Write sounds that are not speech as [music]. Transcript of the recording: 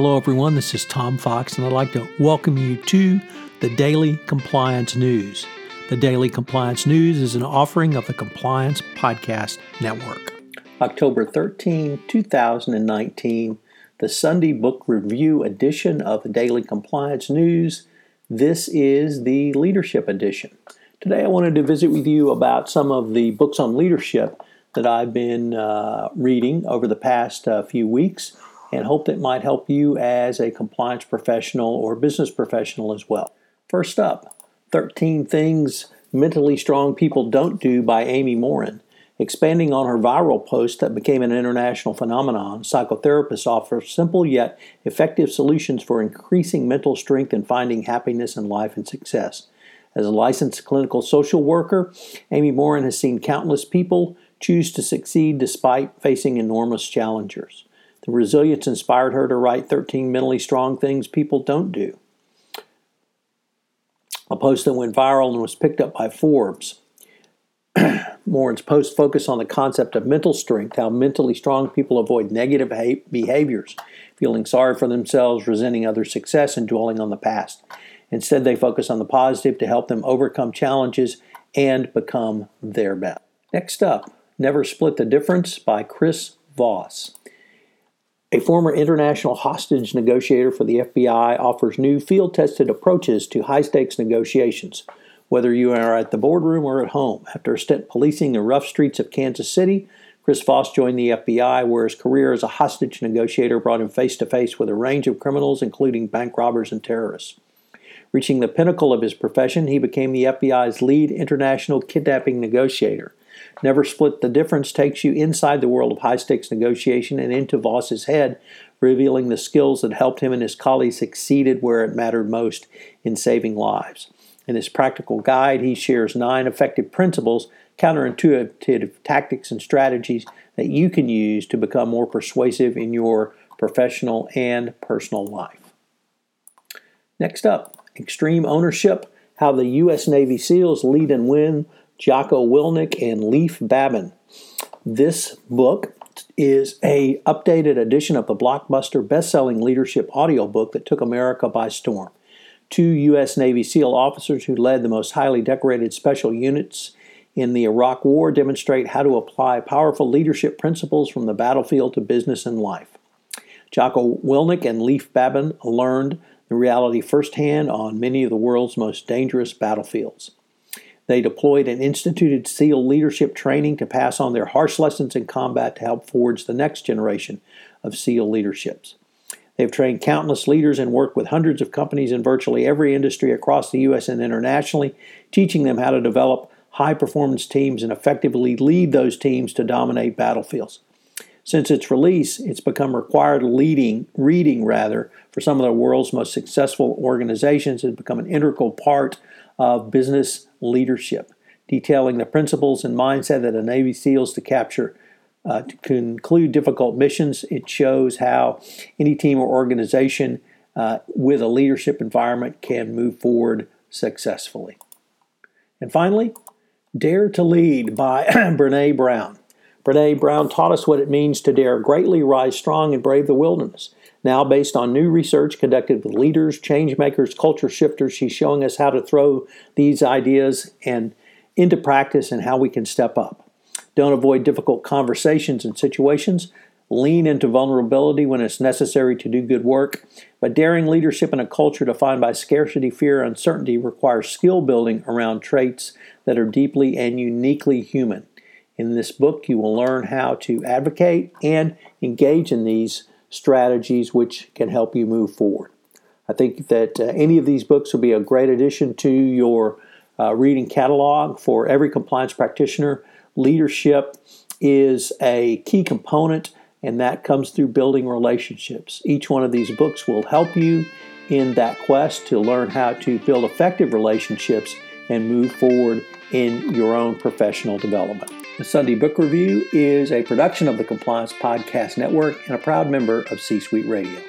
Hello, everyone. This is Tom Fox, and I'd like to welcome you to the Daily Compliance News. The Daily Compliance News is an offering of the Compliance Podcast Network. October 13, 2019, the Sunday Book Review edition of the Daily Compliance News. This is the Leadership Edition. Today, I wanted to visit with you about some of the books on leadership that I've been uh, reading over the past uh, few weeks and hope that might help you as a compliance professional or business professional as well. First up, 13 Things Mentally Strong People Don't Do by Amy Morin. Expanding on her viral post that became an international phenomenon, psychotherapists offer simple yet effective solutions for increasing mental strength and finding happiness in life and success. As a licensed clinical social worker, Amy Morin has seen countless people choose to succeed despite facing enormous challenges. Resilience inspired her to write 13 mentally strong things people don't do. A post that went viral and was picked up by Forbes. [clears throat] Morin's post focused on the concept of mental strength, how mentally strong people avoid negative behaviors, feeling sorry for themselves, resenting others' success, and dwelling on the past. Instead, they focus on the positive to help them overcome challenges and become their best. Next up, Never Split the Difference by Chris Voss. A former international hostage negotiator for the FBI offers new field tested approaches to high stakes negotiations, whether you are at the boardroom or at home. After a stint policing the rough streets of Kansas City, Chris Voss joined the FBI, where his career as a hostage negotiator brought him face to face with a range of criminals, including bank robbers and terrorists. Reaching the pinnacle of his profession, he became the FBI's lead international kidnapping negotiator. Never Split the Difference takes you inside the world of high stakes negotiation and into Voss's head, revealing the skills that helped him and his colleagues succeeded where it mattered most in saving lives. In his practical guide, he shares nine effective principles, counterintuitive tactics, and strategies that you can use to become more persuasive in your professional and personal life. Next up, Extreme Ownership How the U.S. Navy SEALs Lead and Win Jocko Willink and Leif Babin. This book is a updated edition of the blockbuster best-selling leadership audiobook that took America by storm. Two U.S. Navy SEAL officers who led the most highly decorated special units in the Iraq War demonstrate how to apply powerful leadership principles from the battlefield to business and life. Jocko Willink and Leif Babin learned the reality firsthand on many of the world's most dangerous battlefields. They deployed and instituted SEAL leadership training to pass on their harsh lessons in combat to help forge the next generation of SEAL leaderships. They've trained countless leaders and worked with hundreds of companies in virtually every industry across the U.S. and internationally, teaching them how to develop high performance teams and effectively lead those teams to dominate battlefields. Since its release, it's become required leading, reading rather, for some of the world's most successful organizations and become an integral part of business leadership, detailing the principles and mindset that a Navy SEALs to capture uh, to conclude difficult missions. It shows how any team or organization uh, with a leadership environment can move forward successfully. And finally, Dare to Lead by [clears throat] Brene Brown. Brene Brown taught us what it means to dare greatly, rise strong, and brave the wilderness. Now, based on new research conducted with leaders, change makers, culture shifters, she's showing us how to throw these ideas and into practice and how we can step up. Don't avoid difficult conversations and situations. Lean into vulnerability when it's necessary to do good work. But daring leadership in a culture defined by scarcity, fear, and uncertainty requires skill building around traits that are deeply and uniquely human. In this book, you will learn how to advocate and engage in these strategies which can help you move forward. I think that uh, any of these books will be a great addition to your uh, reading catalog for every compliance practitioner. Leadership is a key component, and that comes through building relationships. Each one of these books will help you in that quest to learn how to build effective relationships and move forward in your own professional development. The Sunday Book Review is a production of the Compliance Podcast Network and a proud member of C Suite Radio.